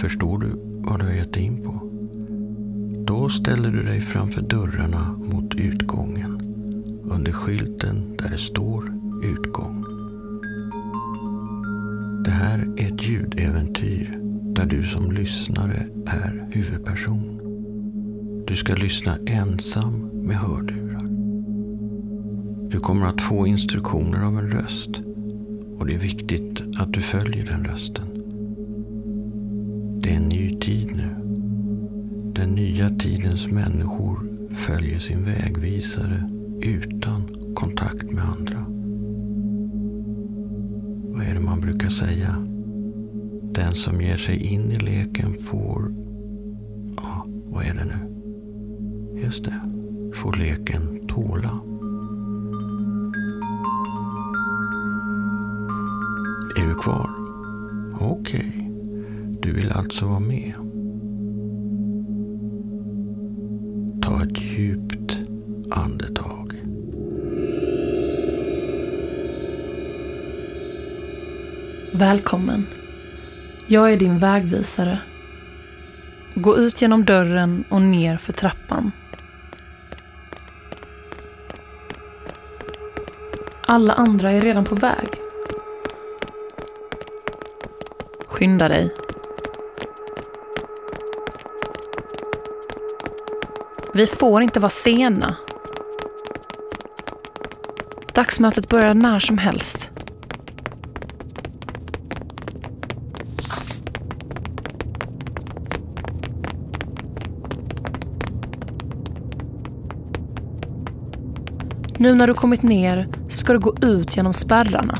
Förstår du vad du har gett dig in på? Då ställer du dig framför dörrarna mot utgången under skylten där det står utgång. Det här är ett ljudäventyr där du som lyssnare är huvudperson. Du ska lyssna ensam med hörlurar. Du kommer att få instruktioner av en röst och det är viktigt att du följer den rösten. Det är en ny tid nu. Den nya tidens människor följer sin vägvisare utan kontakt med andra. Vad är det man brukar säga? Den som ger sig in i leken får... Ja, vad är det nu? Just det, får leken tåla. Är du kvar? Okej, okay du vill alltså vara med. Ta ett djupt andetag. Välkommen. Jag är din vägvisare. Gå ut genom dörren och ner för trappan. Alla andra är redan på väg. Skynda dig. Vi får inte vara sena. Dagsmötet börjar när som helst. Nu när du kommit ner så ska du gå ut genom spärrarna.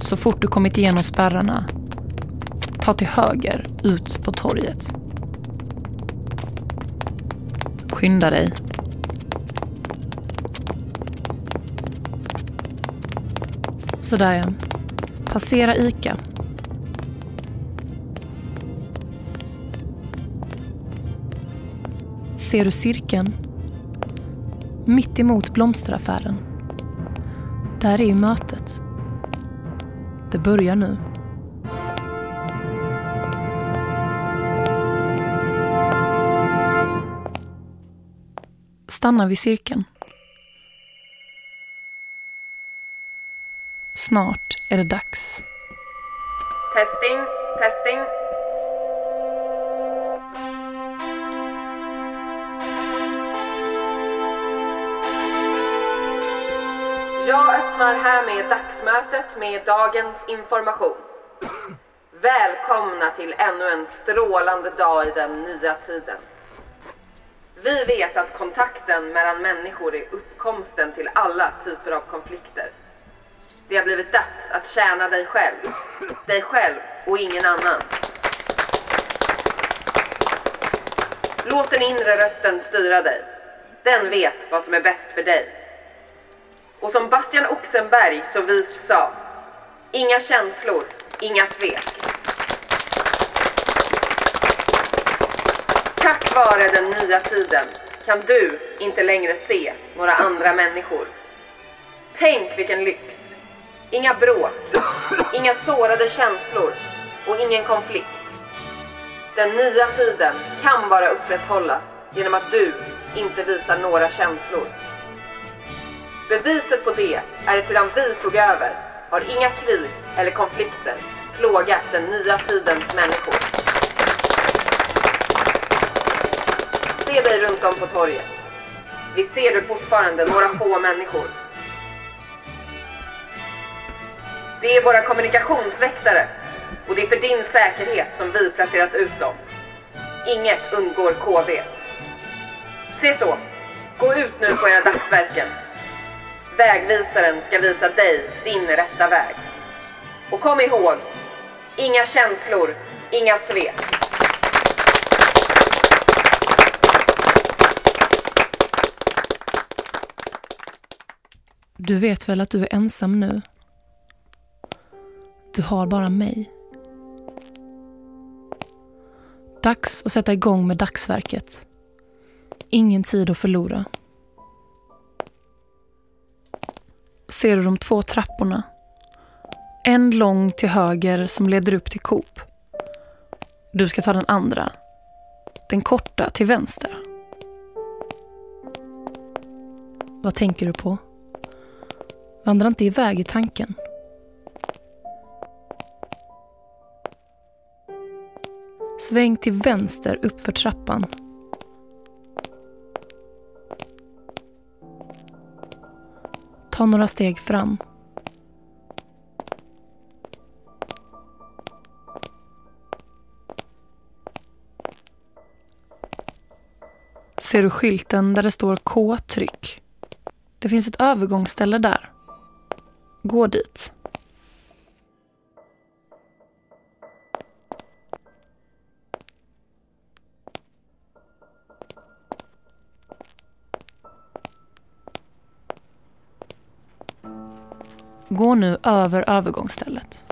Så fort du kommit igenom spärrarna, ta till höger ut på torget. Skynda dig. Sådär ja. Passera ICA. Ser du cirkeln? Mitt emot blomsteraffären. Där är ju mötet. Det börjar nu. Stanna vid cirkeln. Snart är det dags. Testing, testing. Jag öppnar härmed dagsmötet med dagens information. Välkomna till ännu en strålande dag i den nya tiden. Vi vet att kontakten mellan människor är uppkomsten till alla typer av konflikter. Det har blivit dags att tjäna dig själv. Dig själv och ingen annan. Låt den inre rösten styra dig. Den vet vad som är bäst för dig. Och som Bastian Oxenberg så vist sa, inga känslor, inga svek. Tack vare den nya tiden kan du inte längre se några andra människor. Tänk vilken lyx! Inga bråk, inga sårade känslor och ingen konflikt. Den nya tiden kan bara upprätthållas genom att du inte visar några känslor. Beviset på det är att sedan vi tog över har inga krig eller konflikter plågat den nya tidens människor. Se dig runt om på torget. Vi ser du fortfarande några få människor. Det är våra kommunikationsväktare och det är för din säkerhet som vi placerat ut dem. Inget undgår KV. Se så, gå ut nu på era dagsverken. Vägvisaren ska visa dig din rätta väg. Och kom ihåg, inga känslor, inga svek. Du vet väl att du är ensam nu? Du har bara mig. Dags att sätta igång med dagsverket. Ingen tid att förlora. Ser du de två trapporna? En lång till höger som leder upp till Coop. Du ska ta den andra. Den korta till vänster. Vad tänker du på? Vandra inte iväg i tanken. Sväng till vänster uppför trappan. Ta några steg fram. Ser du skylten där det står K-tryck? Det finns ett övergångsställe där. Gå dit. Gå nu över övergångsstället.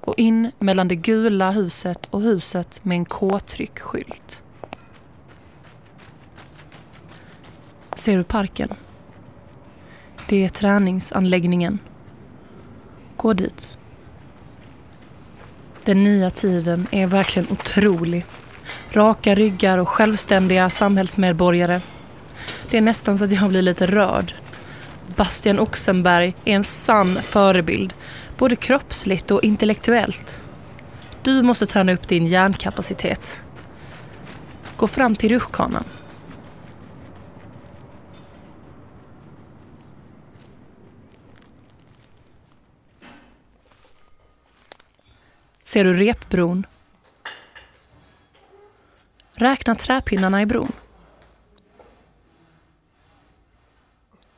Och in mellan det gula huset och huset med en K-tryckskylt. Ser du parken? Det är träningsanläggningen. Gå dit. Den nya tiden är verkligen otrolig. Raka ryggar och självständiga samhällsmedborgare. Det är nästan så att jag blir lite rörd. Bastian Oxenberg är en sann förebild, både kroppsligt och intellektuellt. Du måste träna upp din hjärnkapacitet. Gå fram till rutschkanan. Ser du repbron? Räkna träpinnarna i bron.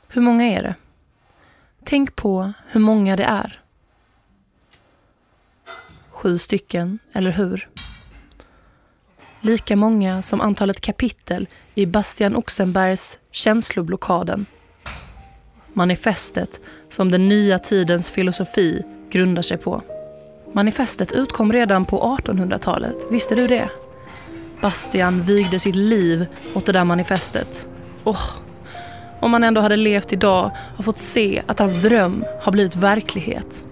Hur många är det? Tänk på hur många det är. Sju stycken, eller hur? Lika många som antalet kapitel i Bastian Oxenbergs Känsloblockaden. Manifestet som den nya tidens filosofi grundar sig på. Manifestet utkom redan på 1800-talet, visste du det? Bastian vigde sitt liv åt det där manifestet. Åh, om han ändå hade levt idag och fått se att hans dröm har blivit verklighet.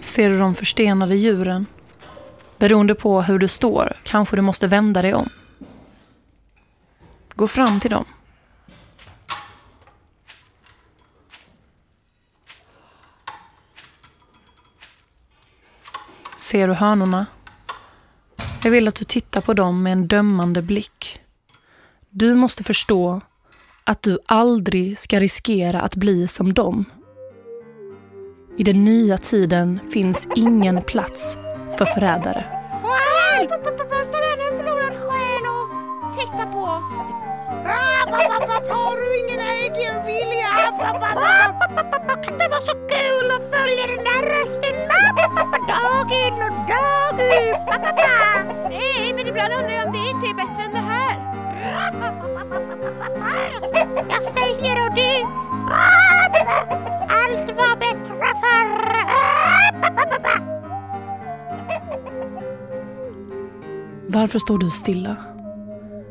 Ser du de förstenade djuren? Beroende på hur du står kanske du måste vända dig om. Gå fram till dem. Ser du hönorna? Jag vill att du tittar på dem med en dömande blick. Du måste förstå att du aldrig ska riskera att bli som dem. I den nya tiden finns ingen plats för förrädare. Hjälp! En förlorad själ och titta på oss. Har du ingen egen vilja? Kan det vara så kul att följa den där rösten dag in och dag ut? Nej, men ibland undrar jag om det inte är bättre än det här. Jag säger och du. Allt var bättre förr. Varför står du stilla?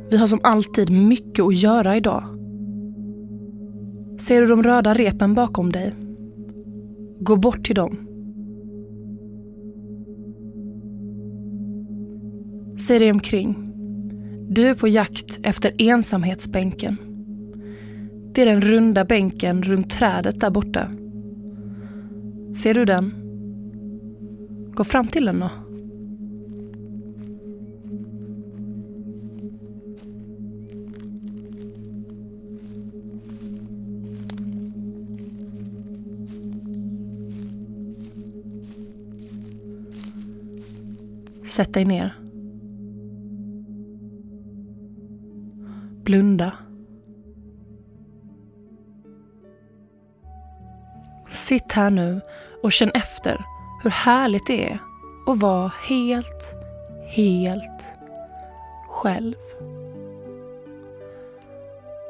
Vi har som alltid mycket att göra idag. Ser du de röda repen bakom dig? Gå bort till dem. Se dig omkring. Du är på jakt efter ensamhetsbänken. Det är den runda bänken runt trädet där borta. Ser du den? Gå fram till den då. Sätt dig ner. Blunda. Sitt här nu och känn efter hur härligt det är att vara helt, helt själv.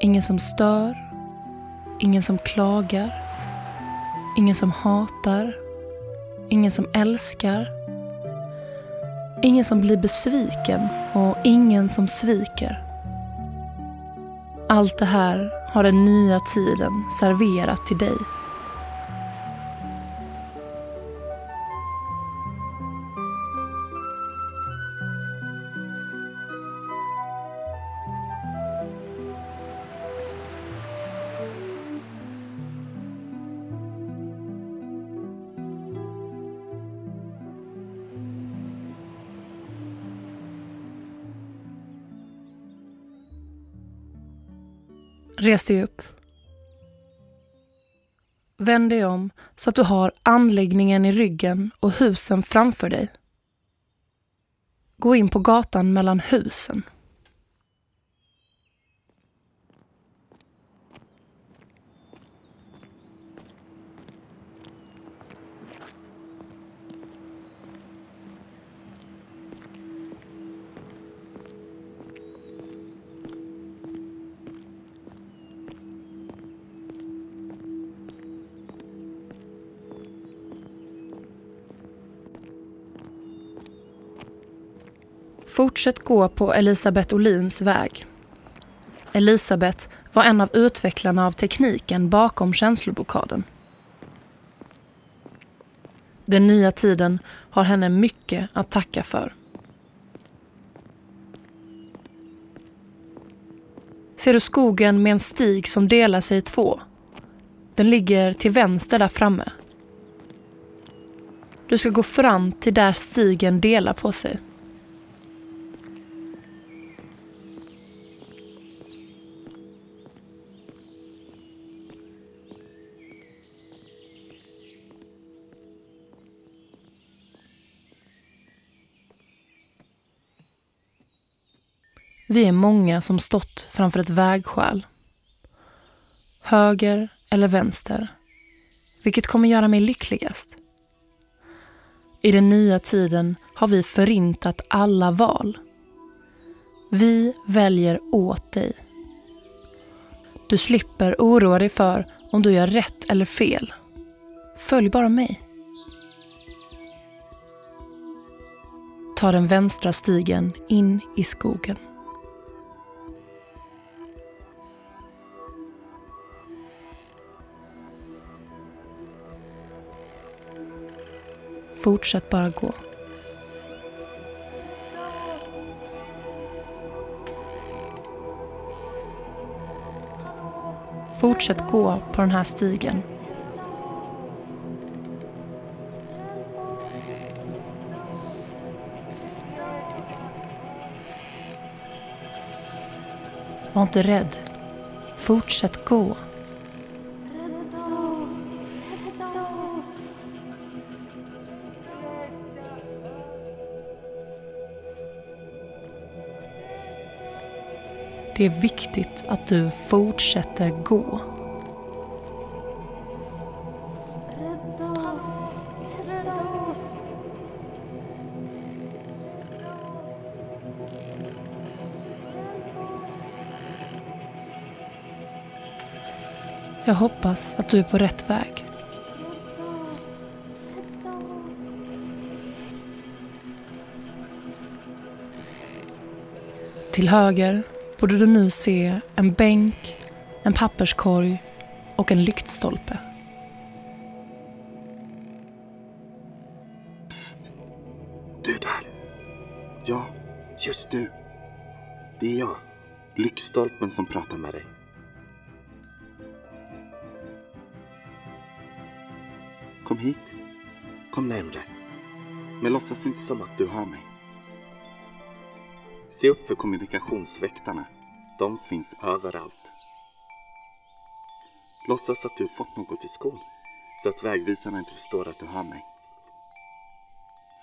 Ingen som stör, ingen som klagar, ingen som hatar, ingen som älskar, ingen som blir besviken och ingen som sviker. Allt det här har den nya tiden serverat till dig. Res dig upp. Vänd dig om så att du har anläggningen i ryggen och husen framför dig. Gå in på gatan mellan husen. Fortsätt gå på Elisabeth Olins väg. Elisabeth var en av utvecklarna av tekniken bakom känsloblockaden. Den nya tiden har henne mycket att tacka för. Ser du skogen med en stig som delar sig i två? Den ligger till vänster där framme. Du ska gå fram till där stigen delar på sig. Vi är många som stått framför ett vägskäl. Höger eller vänster? Vilket kommer göra mig lyckligast? I den nya tiden har vi förintat alla val. Vi väljer åt dig. Du slipper oroa dig för om du gör rätt eller fel. Följ bara mig. Ta den vänstra stigen in i skogen. Fortsätt bara gå. Fortsätt gå på den här stigen. Var inte rädd. Fortsätt gå. Det är viktigt att du fortsätter gå. Jag hoppas att du är på rätt väg. Till höger borde du nu se en bänk, en papperskorg och en lyktstolpe. Psst! Du där! Ja, just du. Det är jag, lyktstolpen som pratar med dig. Kom hit. Kom närmre. Men låtsas inte som att du har mig. Se upp för kommunikationsväktarna. De finns överallt. Låtsas att du fått något i skon så att vägvisarna inte förstår att du har mig.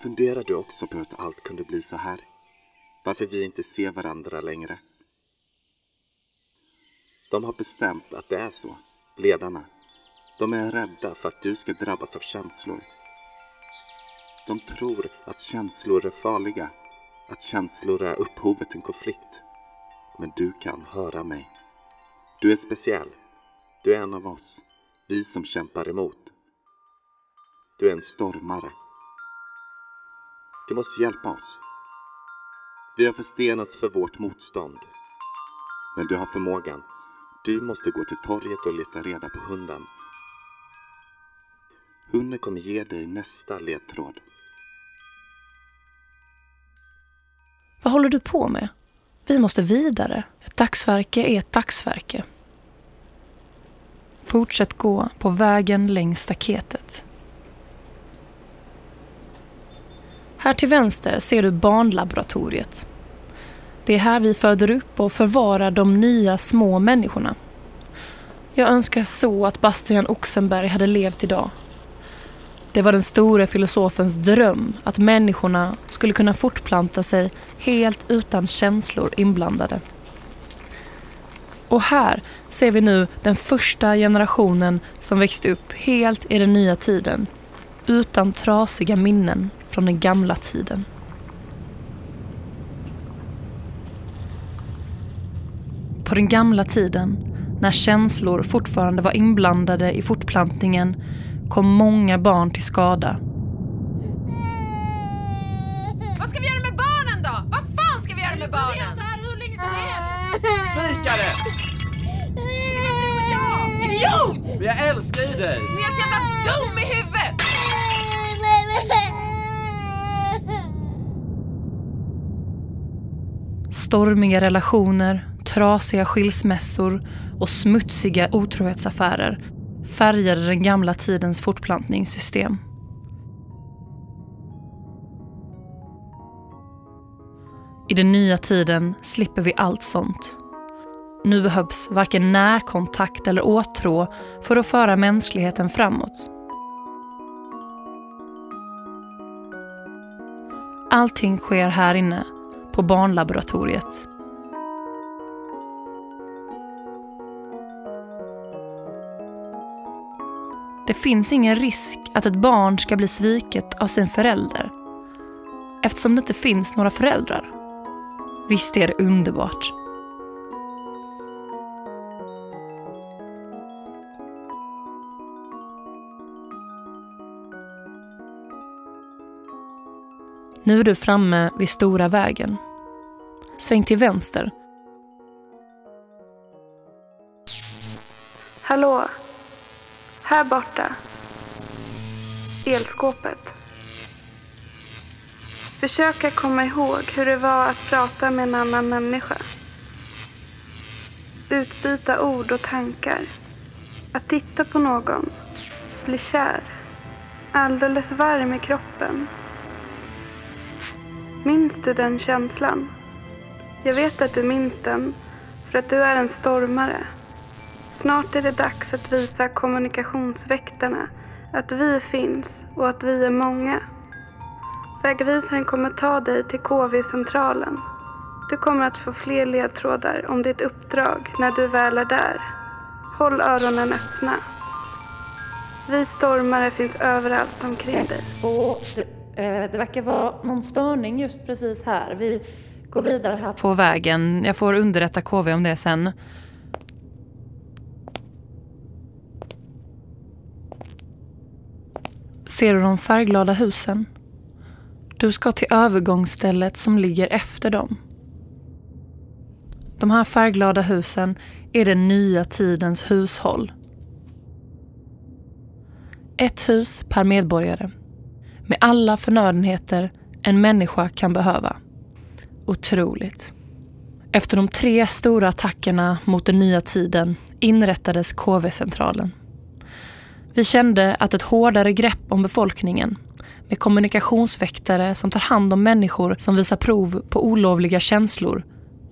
Funderar du också på att allt kunde bli så här? Varför vi inte ser varandra längre? De har bestämt att det är så, ledarna. De är rädda för att du ska drabbas av känslor. De tror att känslor är farliga att känslor är upphovet till en konflikt. Men du kan höra mig. Du är speciell. Du är en av oss. Vi som kämpar emot. Du är en stormare. Du måste hjälpa oss. Vi har förstenats för vårt motstånd. Men du har förmågan. Du måste gå till torget och leta reda på hunden. Hunden kommer ge dig nästa ledtråd. Vad håller du på med? Vi måste vidare. Ett dagsverke är ett dagsverke. Fortsätt gå på vägen längs staketet. Här till vänster ser du barnlaboratoriet. Det är här vi föder upp och förvarar de nya små människorna. Jag önskar så att Bastian Oxenberg hade levt idag. Det var den store filosofens dröm att människorna skulle kunna fortplanta sig helt utan känslor inblandade. Och här ser vi nu den första generationen som växte upp helt i den nya tiden utan trasiga minnen från den gamla tiden. På den gamla tiden, när känslor fortfarande var inblandade i fortplantningen, kom många barn till skada. Vad ska vi göra med barnen då? Vad fan ska vi göra med barnen? Svikare! Ja! Men jag älskar dig! Du är helt jävla dum i huvudet! Stormiga relationer, trasiga skilsmässor och smutsiga otrohetsaffärer färgade den gamla tidens fortplantningssystem. I den nya tiden slipper vi allt sånt. Nu behövs varken närkontakt eller åtrå för att föra mänskligheten framåt. Allting sker här inne, på barnlaboratoriet. Det finns ingen risk att ett barn ska bli sviket av sin förälder eftersom det inte finns några föräldrar. Visst är det underbart? Nu är du framme vid stora vägen. Sväng till vänster. Hallå? Här borta. Elskåpet. Försöka komma ihåg hur det var att prata med en annan människa. Utbyta ord och tankar. Att titta på någon. Bli kär. Alldeles varm i kroppen. Minns du den känslan? Jag vet att du minns den för att du är en stormare. Snart är det dags att visa kommunikationsväktarna att vi finns och att vi är många. Vägvisaren kommer ta dig till KV-centralen. Du kommer att få fler ledtrådar om ditt uppdrag när du väl är där. Håll öronen öppna. Vi stormare finns överallt omkring dig. Och det, eh, det verkar vara någon störning just precis här. Vi går vidare här på vägen. Jag får underrätta KV om det sen. Ser du de färgglada husen? Du ska till övergångsstället som ligger efter dem. De här färgglada husen är den nya tidens hushåll. Ett hus per medborgare. Med alla förnödenheter en människa kan behöva. Otroligt. Efter de tre stora attackerna mot den nya tiden inrättades KV-centralen. Vi kände att ett hårdare grepp om befolkningen med kommunikationsväktare som tar hand om människor som visar prov på olovliga känslor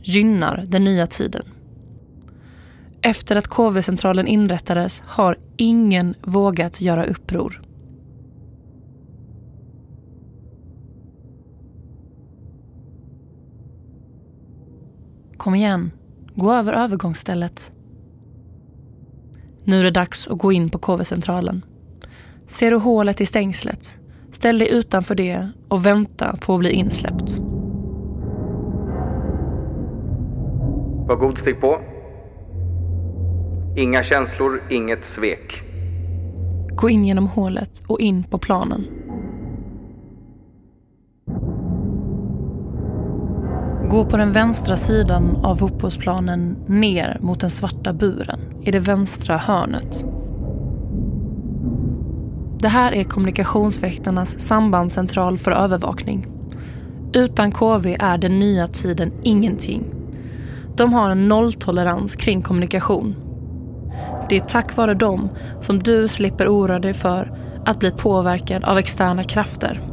gynnar den nya tiden. Efter att KV-centralen inrättades har ingen vågat göra uppror. Kom igen, gå över övergångsstället. Nu är det dags att gå in på KV-centralen. Ser du hålet i stängslet? Ställ dig utanför det och vänta på att bli insläppt. Var god stig på. Inga känslor, inget svek. Gå in genom hålet och in på planen. Gå på den vänstra sidan av fotbollsplanen ner mot den svarta buren i det vänstra hörnet. Det här är kommunikationsväktarnas sambandscentral för övervakning. Utan KV är den nya tiden ingenting. De har en nolltolerans kring kommunikation. Det är tack vare dem som du slipper oroa dig för att bli påverkad av externa krafter.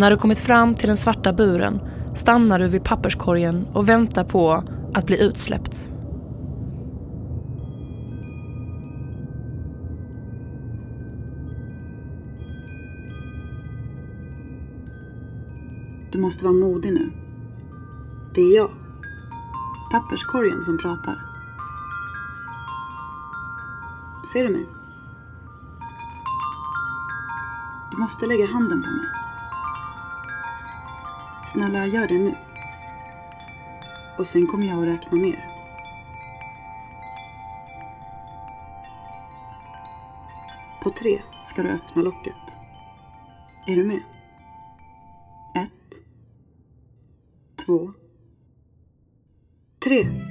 När du kommit fram till den svarta buren stannar du vid papperskorgen och väntar på att bli utsläppt. Du måste vara modig nu. Det är jag. Papperskorgen som pratar. Ser du mig? Du måste lägga handen på mig. Snälla, gör det nu. Och sen kommer jag att räkna ner. På tre ska du öppna locket. Är du med? Ett. Två. Tre.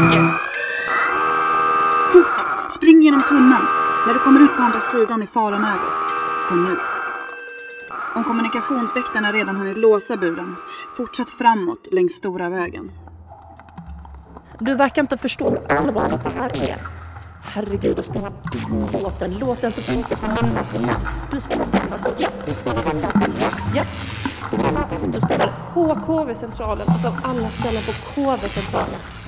Locket. Fort! Spring genom tunneln. När du kommer ut på andra sidan är faran över. För nu. Om kommunikationsväktarna redan hunnit låsa buren, fortsätt framåt längs stora vägen. Du verkar inte förstå hur allvarligt det här är. Herregud, du spelar den låten. Låten som inte får nämnas vid namn. Du spelar den alltså. Ja, du spelar den låten. Ja, ja. Det är den låten som du spelar på KV-centralen. Alltså av alla ställen på KV-centralen. Spelar du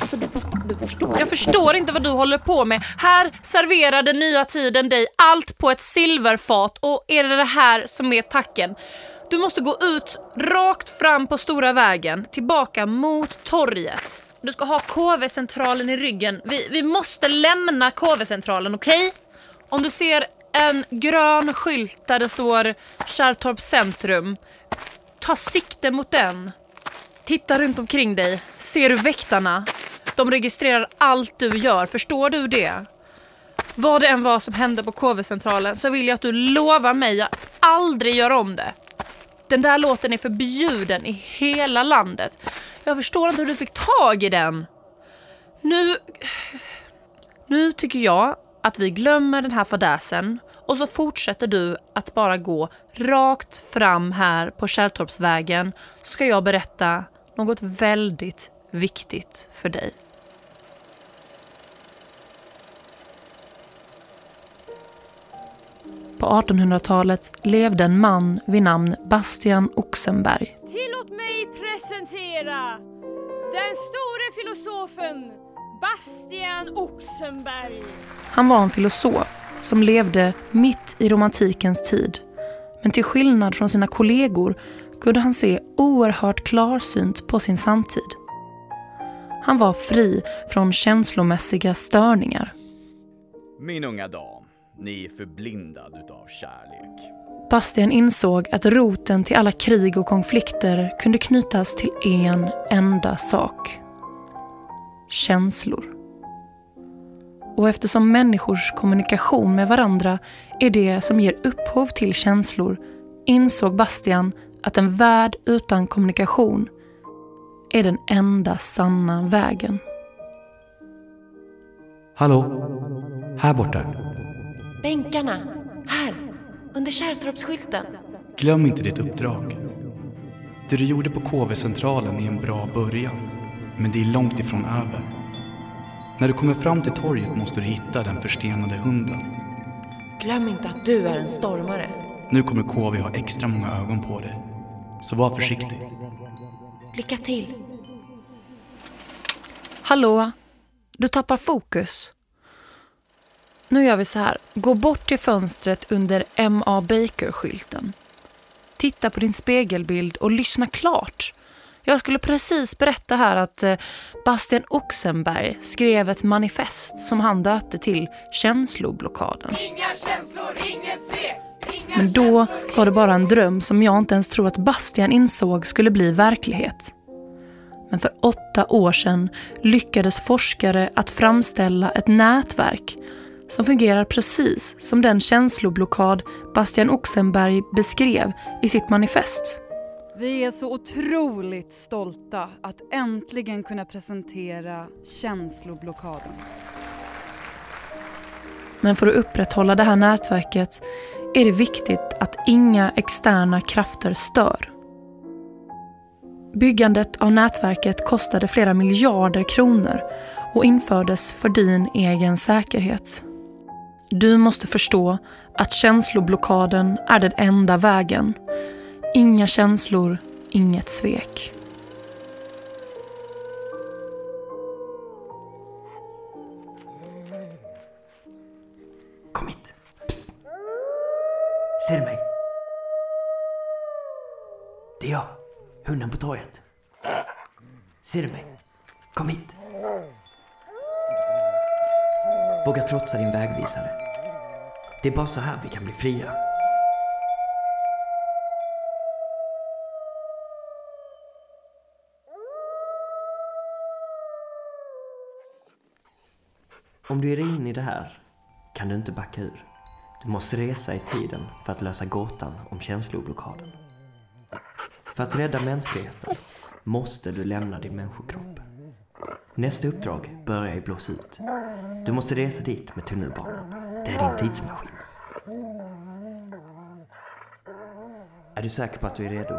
Alltså du, du förstår. Jag förstår inte vad du håller på med. Här serverar den nya tiden dig allt på ett silverfat och är det det här som är tacken? Du måste gå ut rakt fram på stora vägen, tillbaka mot torget. Du ska ha KV-centralen i ryggen. Vi, vi måste lämna KV-centralen, okej? Om du ser en grön skylt där det står Kärrtorp centrum, ta sikte mot den. Titta runt omkring dig. Ser du väktarna? De registrerar allt du gör, förstår du det? Vad det än var som hände på KV-centralen så vill jag att du lovar mig att aldrig göra om det. Den där låten är förbjuden i hela landet. Jag förstår inte hur du fick tag i den. Nu... Nu tycker jag att vi glömmer den här fadäsen och så fortsätter du att bara gå rakt fram här på Kärrtorpsvägen så ska jag berätta något väldigt viktigt för dig. På 1800-talet levde en man vid namn Bastian Oxenberg. Tillåt mig presentera den store filosofen Bastian Oxenberg. Han var en filosof som levde mitt i romantikens tid. Men till skillnad från sina kollegor kunde han se oerhört klarsynt på sin samtid. Han var fri från känslomässiga störningar. Min unga dam, ni är förblindad utav kärlek. Bastian insåg att roten till alla krig och konflikter kunde knytas till en enda sak. Känslor. Och eftersom människors kommunikation med varandra är det som ger upphov till känslor insåg Bastian att en värld utan kommunikation är den enda sanna vägen. Hallå? Här borta. Bänkarna. Här. Under Kärrtorpsskylten. Glöm inte ditt uppdrag. Det du gjorde på KV-centralen är en bra början, men det är långt ifrån över. När du kommer fram till torget måste du hitta den förstenade hunden. Glöm inte att du är en stormare. Nu kommer KV ha extra många ögon på dig. Så var försiktig. Lycka till. Hallå? Du tappar fokus. Nu gör vi så här. Gå bort till fönstret under M.A. Baker-skylten. Titta på din spegelbild och lyssna klart. Jag skulle precis berätta här att eh, Bastian Oxenberg skrev ett manifest som han döpte till känsloblockaden. Inga känslor, inget svek. Men då var det bara en dröm som jag inte ens tror att Bastian insåg skulle bli verklighet. Men för åtta år sedan lyckades forskare att framställa ett nätverk som fungerar precis som den känsloblockad Bastian Oxenberg beskrev i sitt manifest. Vi är så otroligt stolta att äntligen kunna presentera känsloblockaden. Men för att upprätthålla det här nätverket är det viktigt att inga externa krafter stör. Byggandet av nätverket kostade flera miljarder kronor och infördes för din egen säkerhet. Du måste förstå att känsloblockaden är den enda vägen. Inga känslor, inget svek. Ser du mig? Det är jag, hunden på torget. Ser du mig? Kom hit. Våga trotsa din vägvisare. Det är bara så här vi kan bli fria. Om du ger dig in i det här kan du inte backa ur. Du måste resa i tiden för att lösa gåtan om känsloblockaden. För att rädda mänskligheten måste du lämna din människokropp. Nästa uppdrag börjar i blås ut. Du måste resa dit med tunnelbanan. Det är din tidsmaskin. Är du säker på att du är redo?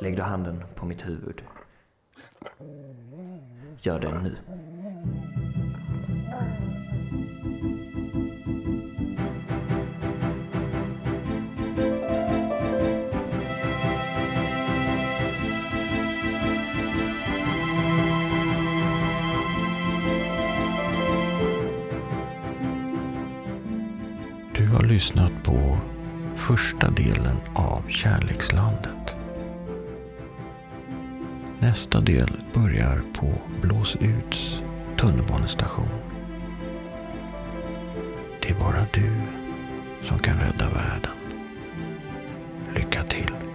Lägg då handen på mitt huvud. Gör det nu. Första delen av Kärlekslandet. Nästa del börjar på Blås uts tunnelbanestation. Det är bara du som kan rädda världen. Lycka till!